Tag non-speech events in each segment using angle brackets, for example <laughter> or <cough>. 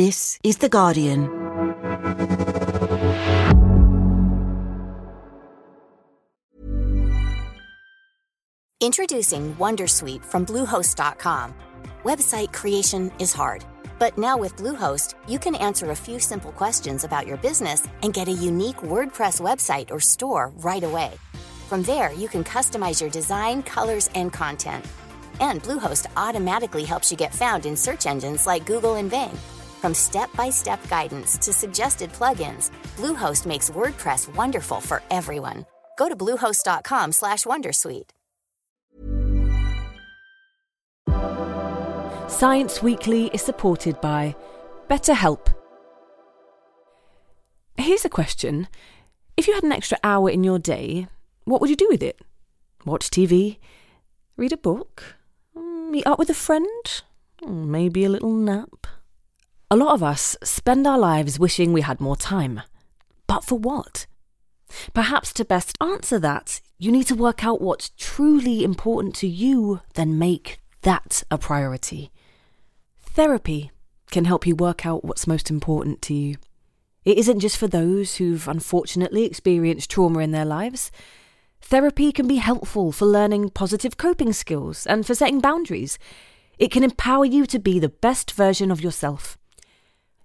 This is The Guardian. Introducing Wondersuite from Bluehost.com. Website creation is hard, but now with Bluehost, you can answer a few simple questions about your business and get a unique WordPress website or store right away. From there, you can customize your design, colors, and content. And Bluehost automatically helps you get found in search engines like Google and Bing. From step-by-step guidance to suggested plugins, Bluehost makes WordPress wonderful for everyone. Go to bluehost.com/wondersuite. Science Weekly is supported by BetterHelp. Here's a question. If you had an extra hour in your day, what would you do with it? Watch TV? Read a book? Mm, meet up with a friend? Mm, maybe a little nap? A lot of us spend our lives wishing we had more time. But for what? Perhaps to best answer that, you need to work out what's truly important to you, then make that a priority. Therapy can help you work out what's most important to you. It isn't just for those who've unfortunately experienced trauma in their lives. Therapy can be helpful for learning positive coping skills and for setting boundaries. It can empower you to be the best version of yourself.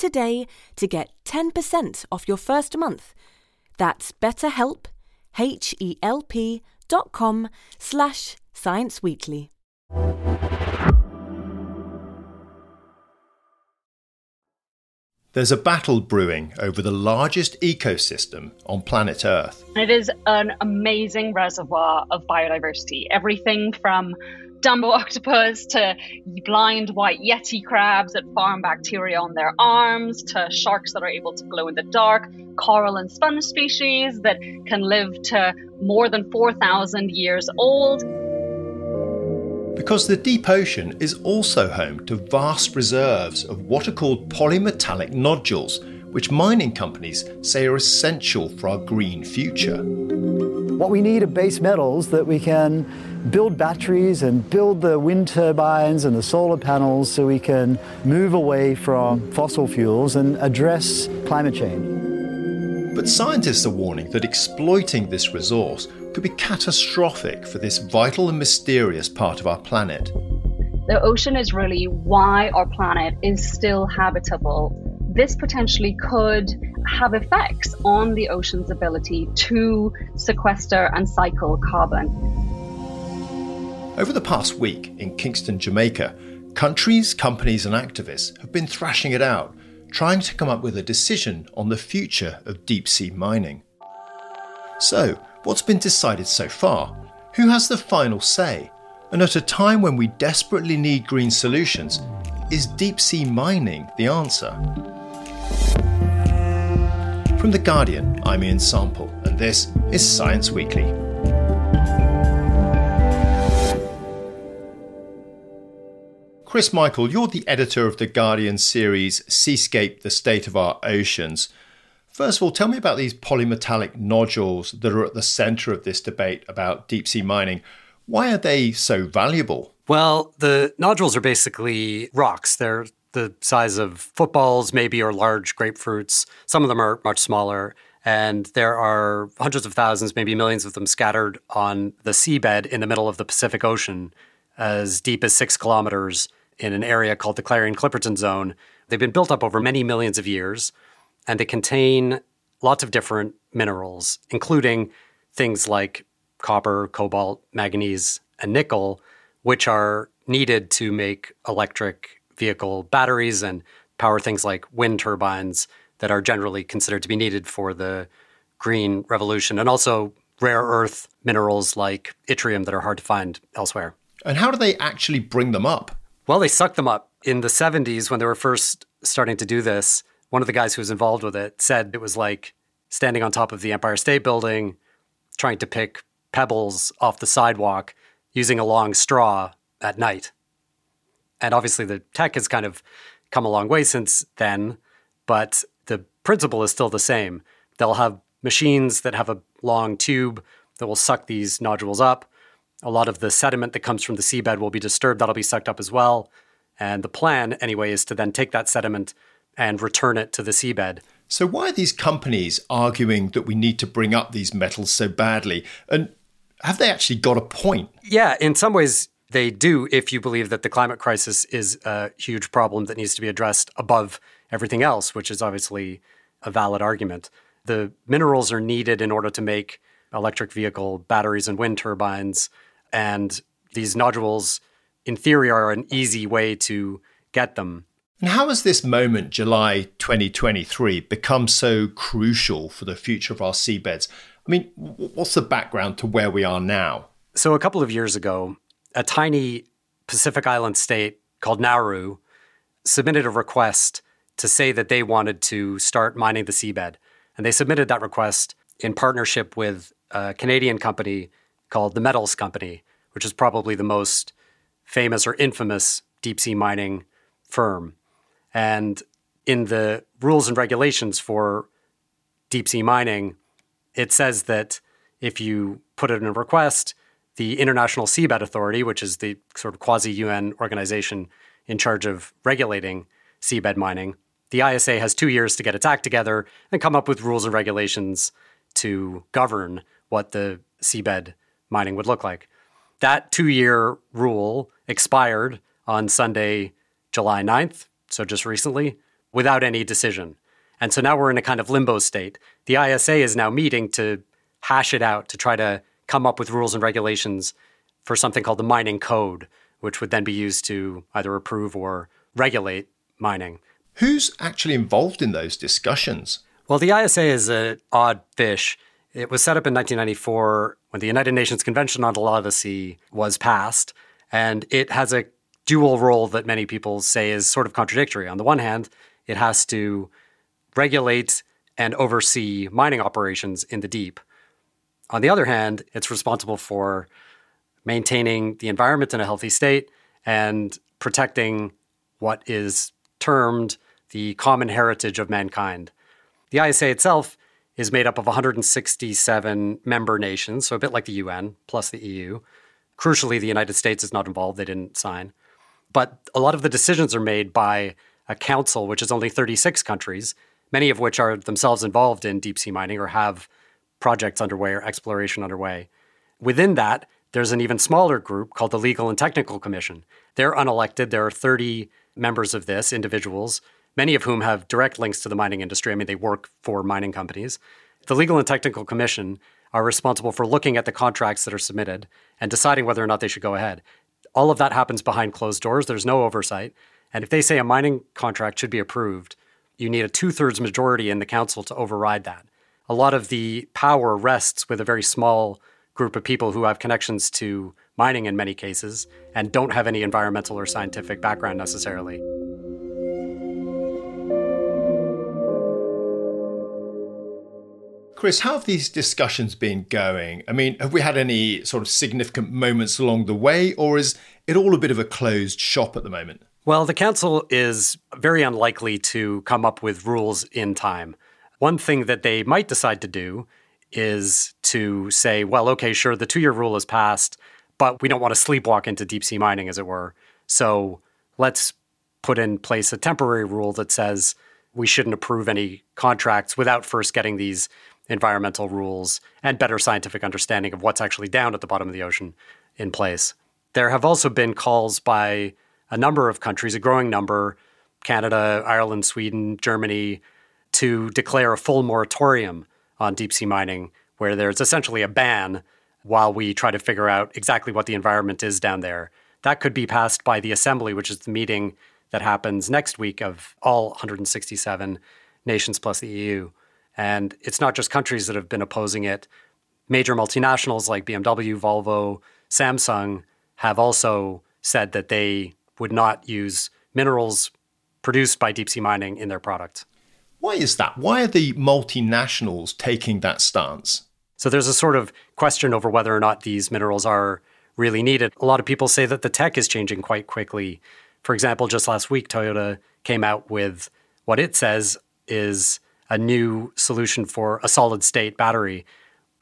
today to get 10% off your first month. That's betterhelp, H-E-L-P dot com slash scienceweekly. There's a battle brewing over the largest ecosystem on planet Earth. It is an amazing reservoir of biodiversity. Everything from Dumbo <laughs> octopus to blind white yeti crabs that farm bacteria on their arms to sharks that are able to glow in the dark, coral and sponge species that can live to more than 4,000 years old. Because the deep ocean is also home to vast reserves of what are called polymetallic nodules, which mining companies say are essential for our green future. What we need are base metals that we can build batteries and build the wind turbines and the solar panels so we can move away from fossil fuels and address climate change. But scientists are warning that exploiting this resource could be catastrophic for this vital and mysterious part of our planet. The ocean is really why our planet is still habitable. This potentially could have effects on the ocean's ability to sequester and cycle carbon. Over the past week in Kingston, Jamaica, countries, companies, and activists have been thrashing it out, trying to come up with a decision on the future of deep sea mining. So, What's been decided so far? Who has the final say? And at a time when we desperately need green solutions, is deep sea mining the answer? From The Guardian, I'm Ian Sample, and this is Science Weekly. Chris Michael, you're the editor of The Guardian series Seascape The State of Our Oceans. First of all, tell me about these polymetallic nodules that are at the center of this debate about deep sea mining. Why are they so valuable? Well, the nodules are basically rocks. They're the size of footballs, maybe, or large grapefruits. Some of them are much smaller. And there are hundreds of thousands, maybe millions of them scattered on the seabed in the middle of the Pacific Ocean, as deep as six kilometers in an area called the Clarion Clipperton Zone. They've been built up over many millions of years and they contain lots of different minerals, including things like copper, cobalt, manganese, and nickel, which are needed to make electric vehicle batteries and power things like wind turbines that are generally considered to be needed for the green revolution, and also rare earth minerals like yttrium that are hard to find elsewhere. And how do they actually bring them up? Well, they suck them up. In the 70s, when they were first starting to do this, one of the guys who was involved with it said it was like standing on top of the Empire State Building, trying to pick pebbles off the sidewalk using a long straw at night. And obviously, the tech has kind of come a long way since then, but the principle is still the same. They'll have machines that have a long tube that will suck these nodules up. A lot of the sediment that comes from the seabed will be disturbed, that'll be sucked up as well. And the plan, anyway, is to then take that sediment and return it to the seabed. So, why are these companies arguing that we need to bring up these metals so badly? And have they actually got a point? Yeah, in some ways, they do if you believe that the climate crisis is a huge problem that needs to be addressed above everything else, which is obviously a valid argument. The minerals are needed in order to make electric vehicle batteries and wind turbines. And these nodules, in theory, are an easy way to get them. And how has this moment, July 2023, become so crucial for the future of our seabeds? I mean, what's the background to where we are now? So, a couple of years ago, a tiny Pacific Island state called Nauru submitted a request to say that they wanted to start mining the seabed. And they submitted that request in partnership with a Canadian company called the Metals Company, which is probably the most famous or infamous deep sea mining firm. And in the rules and regulations for deep sea mining, it says that if you put in a request, the International Seabed Authority, which is the sort of quasi UN organization in charge of regulating seabed mining, the ISA has two years to get its act together and come up with rules and regulations to govern what the seabed mining would look like. That two year rule expired on Sunday, July 9th, so just recently, without any decision. And so now we're in a kind of limbo state. The ISA is now meeting to hash it out, to try to come up with rules and regulations for something called the mining code, which would then be used to either approve or regulate mining. Who's actually involved in those discussions? Well, the ISA is an odd fish. It was set up in 1994 when the United Nations Convention on the Law of the Sea was passed, and it has a dual role that many people say is sort of contradictory. On the one hand, it has to regulate and oversee mining operations in the deep. On the other hand, it's responsible for maintaining the environment in a healthy state and protecting what is termed the common heritage of mankind. The ISA itself is made up of 167 member nations, so a bit like the UN plus the EU. Crucially, the United States is not involved, they didn't sign. But a lot of the decisions are made by a council, which is only 36 countries, many of which are themselves involved in deep sea mining or have projects underway or exploration underway. Within that, there's an even smaller group called the Legal and Technical Commission. They're unelected. There are 30 members of this, individuals, many of whom have direct links to the mining industry. I mean, they work for mining companies. The Legal and Technical Commission are responsible for looking at the contracts that are submitted and deciding whether or not they should go ahead. All of that happens behind closed doors. There's no oversight. And if they say a mining contract should be approved, you need a two thirds majority in the council to override that. A lot of the power rests with a very small group of people who have connections to mining in many cases and don't have any environmental or scientific background necessarily. Chris, how have these discussions been going? I mean, have we had any sort of significant moments along the way, or is it all a bit of a closed shop at the moment? Well, the council is very unlikely to come up with rules in time. One thing that they might decide to do is to say, well, okay, sure, the two year rule is passed, but we don't want to sleepwalk into deep sea mining, as it were. So let's put in place a temporary rule that says we shouldn't approve any contracts without first getting these environmental rules and better scientific understanding of what's actually down at the bottom of the ocean in place. There have also been calls by a number of countries, a growing number, Canada, Ireland, Sweden, Germany, to declare a full moratorium on deep sea mining, where there's essentially a ban while we try to figure out exactly what the environment is down there. That could be passed by the Assembly, which is the meeting that happens next week of all 167 nations plus the EU. And it's not just countries that have been opposing it. Major multinationals like BMW, Volvo, Samsung have also said that they would not use minerals produced by deep sea mining in their products. Why is that? Why are the multinationals taking that stance? So there's a sort of question over whether or not these minerals are really needed. A lot of people say that the tech is changing quite quickly. For example, just last week, Toyota came out with what it says is a new solution for a solid state battery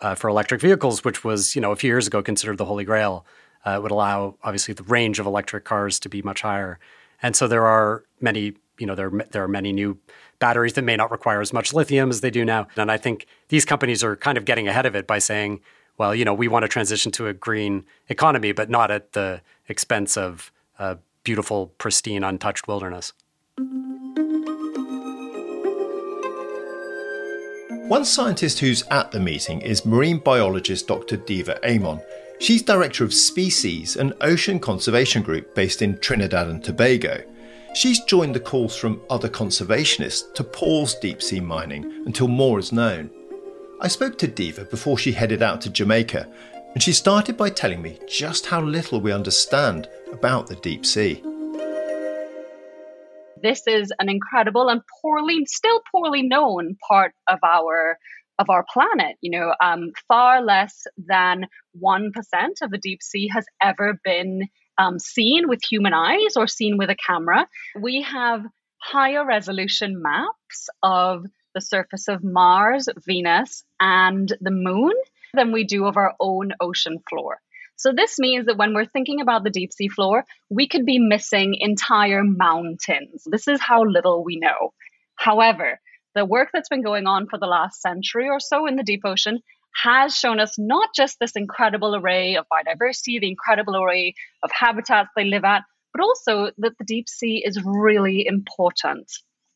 uh, for electric vehicles, which was, you know, a few years ago considered the holy grail. Uh, it would allow, obviously, the range of electric cars to be much higher. And so there are many, you know, there, there are many new batteries that may not require as much lithium as they do now. And I think these companies are kind of getting ahead of it by saying, well, you know, we want to transition to a green economy, but not at the expense of a beautiful, pristine, untouched wilderness. One scientist who's at the meeting is marine biologist Dr. Diva Amon. She's director of SpeSeas, an ocean conservation group based in Trinidad and Tobago. She's joined the calls from other conservationists to pause deep sea mining until more is known. I spoke to Diva before she headed out to Jamaica, and she started by telling me just how little we understand about the deep sea. This is an incredible and poorly, still poorly known part of our of our planet. You know, um, far less than one percent of the deep sea has ever been um, seen with human eyes or seen with a camera. We have higher resolution maps of the surface of Mars, Venus, and the moon than we do of our own ocean floor. So, this means that when we're thinking about the deep sea floor, we could be missing entire mountains. This is how little we know. However, the work that's been going on for the last century or so in the deep ocean has shown us not just this incredible array of biodiversity, the incredible array of habitats they live at, but also that the deep sea is really important.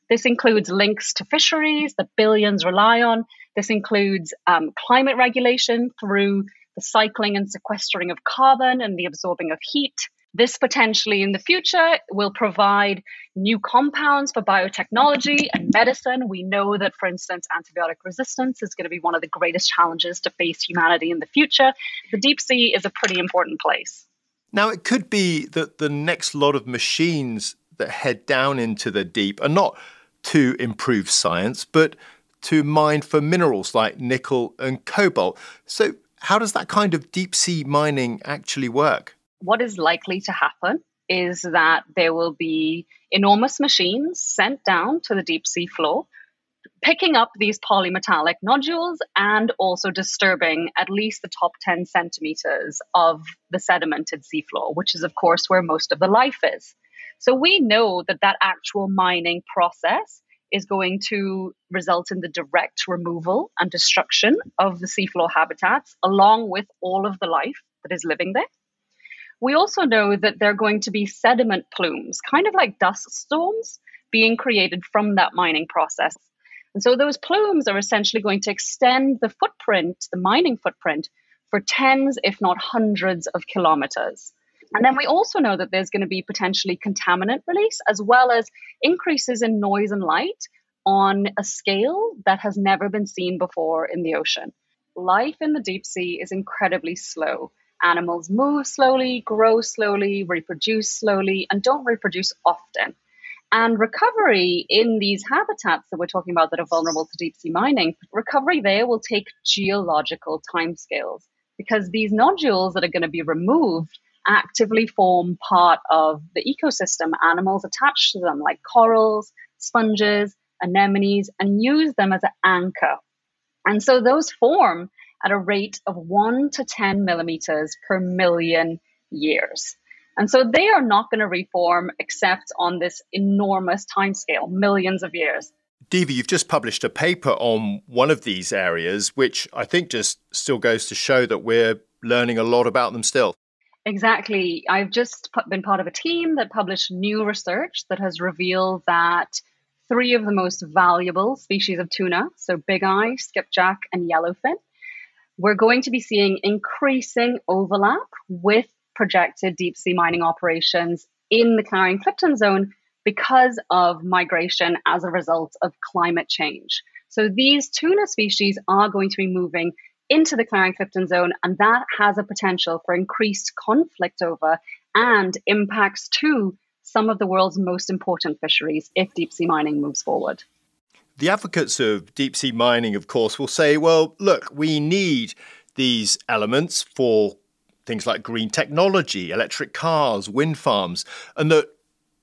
This includes links to fisheries that billions rely on. This includes um, climate regulation through the cycling and sequestering of carbon and the absorbing of heat. This potentially in the future will provide new compounds for biotechnology and medicine. We know that, for instance, antibiotic resistance is going to be one of the greatest challenges to face humanity in the future. The deep sea is a pretty important place. Now, it could be that the next lot of machines that head down into the deep are not to improve science, but to mine for minerals like nickel and cobalt. So, how does that kind of deep sea mining actually work? what is likely to happen is that there will be enormous machines sent down to the deep sea floor, picking up these polymetallic nodules and also disturbing at least the top 10 centimeters of the sedimented seafloor, which is, of course, where most of the life is. So we know that that actual mining process is going to result in the direct removal and destruction of the seafloor habitats, along with all of the life that is living there. We also know that there are going to be sediment plumes, kind of like dust storms, being created from that mining process. And so those plumes are essentially going to extend the footprint, the mining footprint, for tens, if not hundreds, of kilometers. And then we also know that there's going to be potentially contaminant release as well as increases in noise and light on a scale that has never been seen before in the ocean. Life in the deep sea is incredibly slow. Animals move slowly, grow slowly, reproduce slowly, and don't reproduce often. And recovery in these habitats that we're talking about that are vulnerable to deep sea mining, recovery there will take geological timescales because these nodules that are going to be removed actively form part of the ecosystem. Animals attach to them, like corals, sponges, anemones, and use them as an anchor. And so those form at a rate of 1 to 10 millimeters per million years. And so they are not going to reform except on this enormous timescale, millions of years. Diva, you've just published a paper on one of these areas, which I think just still goes to show that we're learning a lot about them still. Exactly. I've just been part of a team that published new research that has revealed that three of the most valuable species of tuna, so big eye, skipjack, and yellowfin, we're going to be seeing increasing overlap with projected deep sea mining operations in the Clarion Clipperton zone because of migration as a result of climate change. So these tuna species are going to be moving into the Clarion Clipperton zone, and that has a potential for increased conflict over and impacts to some of the world's most important fisheries if deep sea mining moves forward. The advocates of deep sea mining, of course, will say, well, look, we need these elements for things like green technology, electric cars, wind farms, and that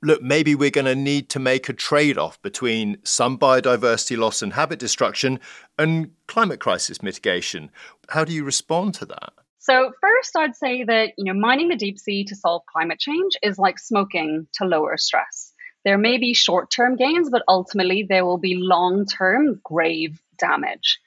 look, maybe we're going to need to make a trade off between some biodiversity loss and habit destruction and climate crisis mitigation. How do you respond to that? So first I'd say that, you know, mining the deep sea to solve climate change is like smoking to lower stress. There may be short-term gains, but ultimately there will be long-term grave damage.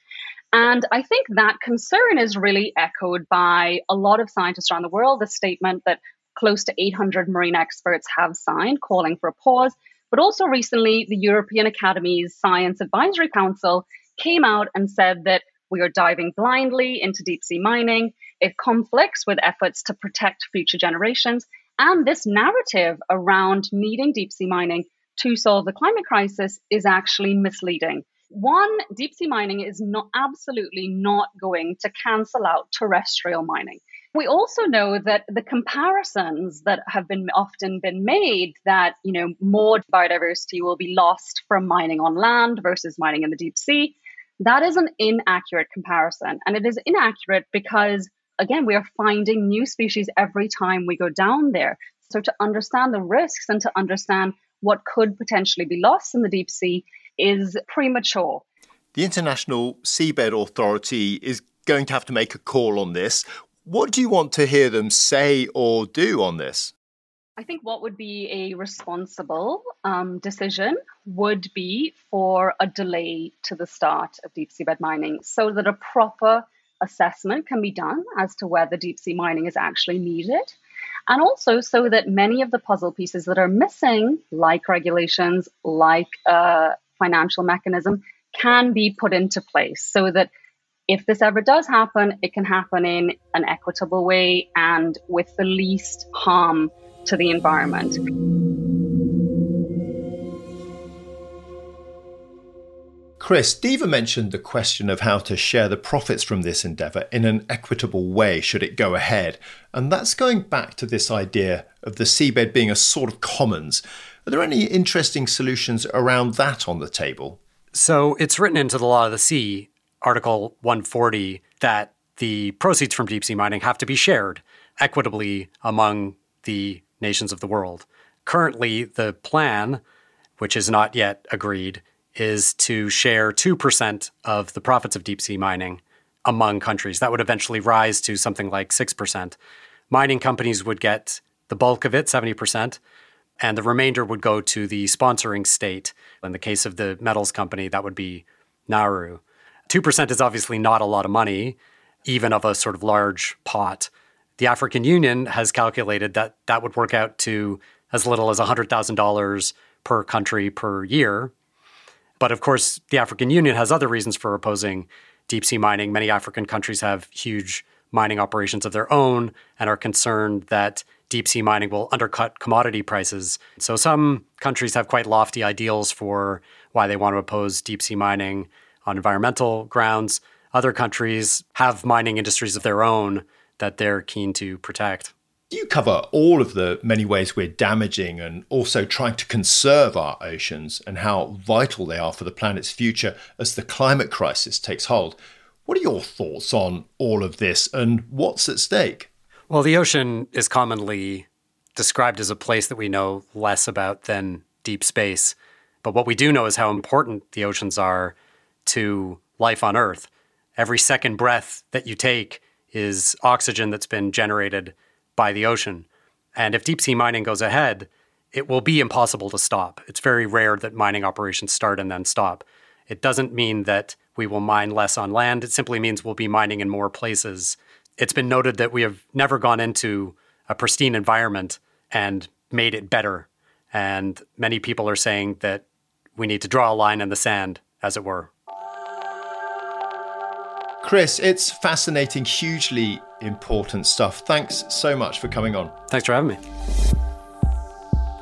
And I think that concern is really echoed by a lot of scientists around the world. The statement that close to 800 marine experts have signed calling for a pause. But also recently, the European Academies' Science Advisory Council came out and said that we are diving blindly into deep sea mining. It conflicts with efforts to protect future generations. And this narrative around needing deep sea mining to solve the climate crisis is actually misleading. One, deep sea mining is not absolutely not going to cancel out terrestrial mining. We also know that the comparisons that have been often been made that, you know, more biodiversity will be lost from mining on land versus mining in the deep sea, that is an inaccurate comparison. And it is inaccurate because again, we are finding new species every time we go down there. So to understand the risks and to understand what could potentially be lost in the deep sea is premature. The International Seabed Authority is going to have to make a call on this. What do you want to hear them say or do on this? I think what would be a responsible um, decision would be for a delay to the start of deep seabed mining so that a proper assessment can be done as to whether deep sea mining is actually needed. And also so that many of the puzzle pieces that are missing, like regulations, like uh, financial mechanism can be put into place so that if this ever does happen, it can happen in an equitable way and with the least harm to the environment. Chris, Diva mentioned the question of how to share the profits from this endeavour in an equitable way should it go ahead. And that's going back to this idea of the seabed being a sort of commons. Are there any interesting solutions around that on the table? So it's written into the law of the sea, Article 140, that the proceeds from deep sea mining have to be shared equitably among the nations of the world. Currently, the plan, which is not yet agreed, is to share 2% of the profits of deep sea mining among countries. That would eventually rise to something like 6%. Mining companies would get the bulk of it, 70%, and the remainder would go to the sponsoring state. In the case of the metals company, that would be Nauru. 2% is obviously not a lot of money, even of a sort of large pot. The African Union has calculated that that would work out to as little as $100,000 per country per year. But of course, the African Union has other reasons for opposing deep sea mining. Many African countries have huge mining operations of their own and are concerned that deep sea mining will undercut commodity prices. So some countries have quite lofty ideals for why they want to oppose deep sea mining on environmental grounds. Other countries have mining industries of their own that they're keen to protect. You cover all of the many ways we're damaging and also trying to conserve our oceans and how vital they are for the planet's future as the climate crisis takes hold. What are your thoughts on all of this and what's at stake? Well, the ocean is commonly described as a place that we know less about than deep space. But what we do know is how important the oceans are to life on Earth. Every second breath that you take is oxygen that's been generated by the ocean. And if deep sea mining goes ahead, it will be impossible to stop. It's very rare that mining operations start and then stop. It doesn't mean that we will mine less on land. It simply means we'll be mining in more places it's been noted that we have never gone into a pristine environment and made it better. And many people are saying that we need to draw a line in the sand, as it were. Chris, it's fascinating, hugely important stuff. Thanks so much for coming on. Thanks for having me.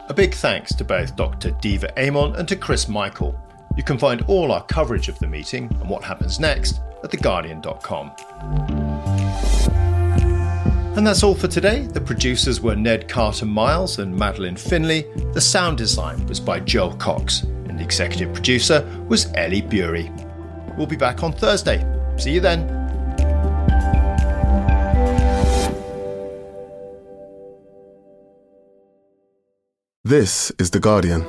A big thanks to both Dr. Diva Amon and to Chris Michael. You can find all our coverage of the meeting and what happens next at theguardian.com. And that's all for today. The producers were Ned Carter Miles and Madeleine Finlay. The sound design was by Joel Cox, and the executive producer was Ellie Bury. We'll be back on Thursday. See you then. This is The Guardian.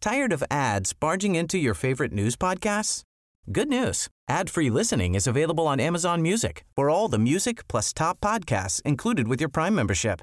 Tired of ads barging into your favorite news podcasts? Good news. Ad-free listening is available on Amazon Music for all the music plus top podcasts included with your Prime membership.